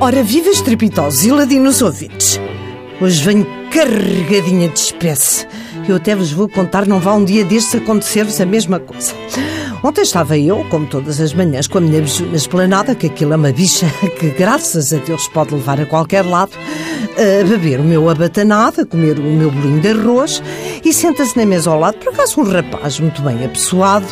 Ora, viva estrepitosos e ladinos ouvintes. Hoje venho carregadinha de espécie. Eu até vos vou contar, não vá um dia destes acontecer-vos a mesma coisa. Ontem estava eu, como todas as manhãs, com a minha bicho na esplanada, que aquilo é uma bicha que, graças a Deus, pode levar a qualquer lado, a beber o meu abatanado, a comer o meu bolinho de arroz e senta-se na mesa ao lado, por acaso um rapaz muito bem apessoado,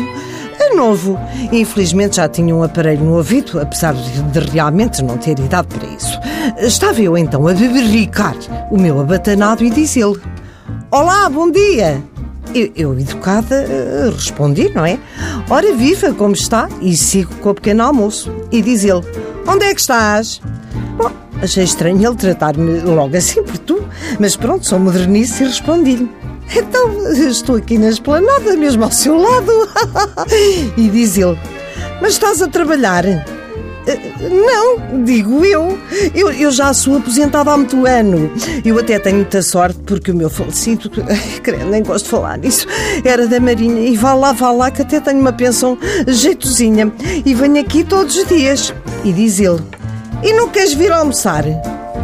é novo. Infelizmente já tinha um aparelho no ouvido, apesar de realmente não ter idade para isso. Estava eu então a beberricar o meu abatanado e diz-lhe: Olá, bom dia! Eu, eu, educada, respondi, não é? Ora, viva, como está? E sigo com o pequeno almoço. E diz ele: Onde é que estás? Bom, achei estranho ele tratar-me logo assim por tu, mas pronto, sou modernice e respondi-lhe. Então, estou aqui na esplanada, mesmo ao seu lado. e diz ele: Mas estás a trabalhar? Não, digo eu. eu. Eu já sou aposentada há muito ano. Eu até tenho muita sorte porque o meu falecido, creio, nem gosto de falar nisso, era da Marinha. E vá lá, vá lá, que até tenho uma pensão jeitozinha. E venho aqui todos os dias. E diz ele: E não queres vir almoçar?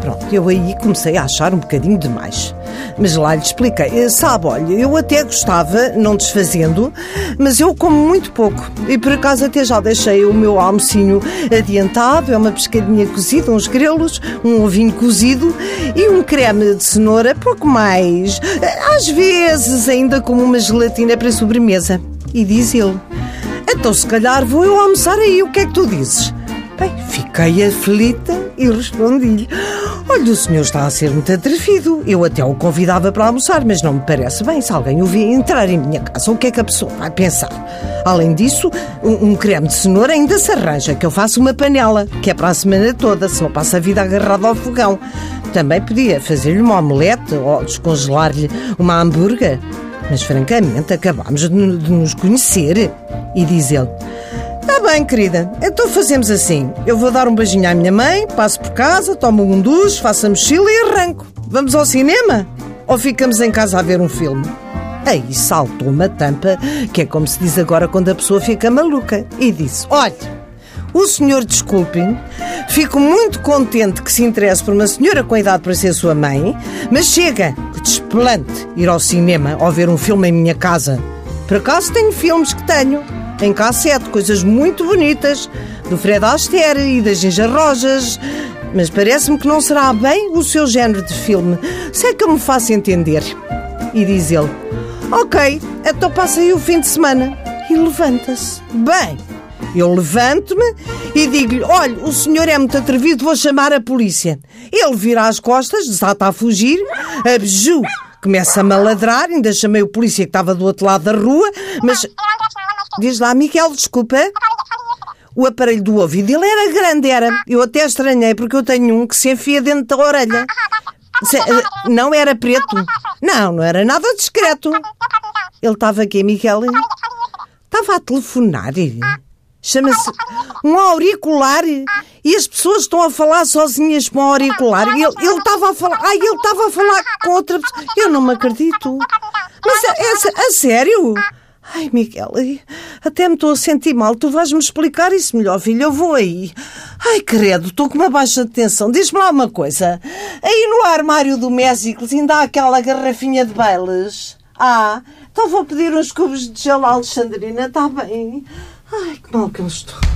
Pronto, eu aí comecei a achar um bocadinho demais. Mas lá lhe expliquei. Eh, sabe, olha, eu até gostava, não desfazendo, mas eu como muito pouco. E por acaso até já deixei o meu almocinho adiantado. É uma pescadinha cozida, uns grelos, um ovinho cozido e um creme de cenoura, pouco mais. Eh, às vezes ainda como uma gelatina para sobremesa. E diz ele: Então se calhar vou eu almoçar aí, o que é que tu dizes? Bem, fiquei aflita e respondi-lhe: Olha, o senhor está a ser muito atrevido. Eu até o convidava para almoçar, mas não me parece bem. Se alguém o via entrar em minha casa, o que é que a pessoa vai pensar? Além disso, um, um creme de cenoura ainda se arranja, que eu faço uma panela, que é para a semana toda, se não passa a vida agarrada ao fogão. Também podia fazer-lhe uma omelete ou descongelar-lhe uma hambúrguer. Mas, francamente, acabámos de, de nos conhecer. E diz ele bem, querida. Então fazemos assim. Eu vou dar um beijinho à minha mãe, passo por casa, tomo um duche, faço a mochila e arranco. Vamos ao cinema? Ou ficamos em casa a ver um filme? Aí saltou uma tampa, que é como se diz agora quando a pessoa fica maluca, e disse: Olha, o senhor desculpe, fico muito contente que se interesse por uma senhora com idade para ser sua mãe, mas chega, que desplante ir ao cinema ou ver um filme em minha casa. Por acaso tenho filmes que tenho em cassete, coisas muito bonitas, do Fred Astaire e das Ginja Rojas. Mas parece-me que não será bem o seu género de filme. Sei que eu me faço entender. E diz ele: Ok, então passa aí o fim de semana. E levanta-se. Bem, eu levanto-me e digo-lhe: Olha, o senhor é muito atrevido, vou chamar a polícia. Ele vira as costas, desata a fugir, abju, começa-me a ladrar. Ainda chamei o polícia que estava do outro lado da rua, mas Diz lá, Miguel, desculpa. O aparelho do ouvido, ele era grande, era. Eu até estranhei, porque eu tenho um que se enfia dentro da orelha. Se, eh, não era preto. Não, não era nada discreto. Ele estava aqui, Miguel. Estava a telefonar. Chama-se um auricular. E as pessoas estão a falar sozinhas com o auricular. Ele, ele estava a falar. Ai, ele estava a falar com outra pessoa. Eu não me acredito. Mas é, é, sério? Ai, Miguel, até me estou a sentir mal. Tu vais-me explicar isso melhor, filho. Eu vou aí. Ai, credo, estou com uma baixa de tensão. Diz-me lá uma coisa. Aí no armário do Mésicles ainda há aquela garrafinha de Bailes? Ah, então vou pedir uns cubos de gel Alexandrina, está bem? Ai, que mal que eu estou.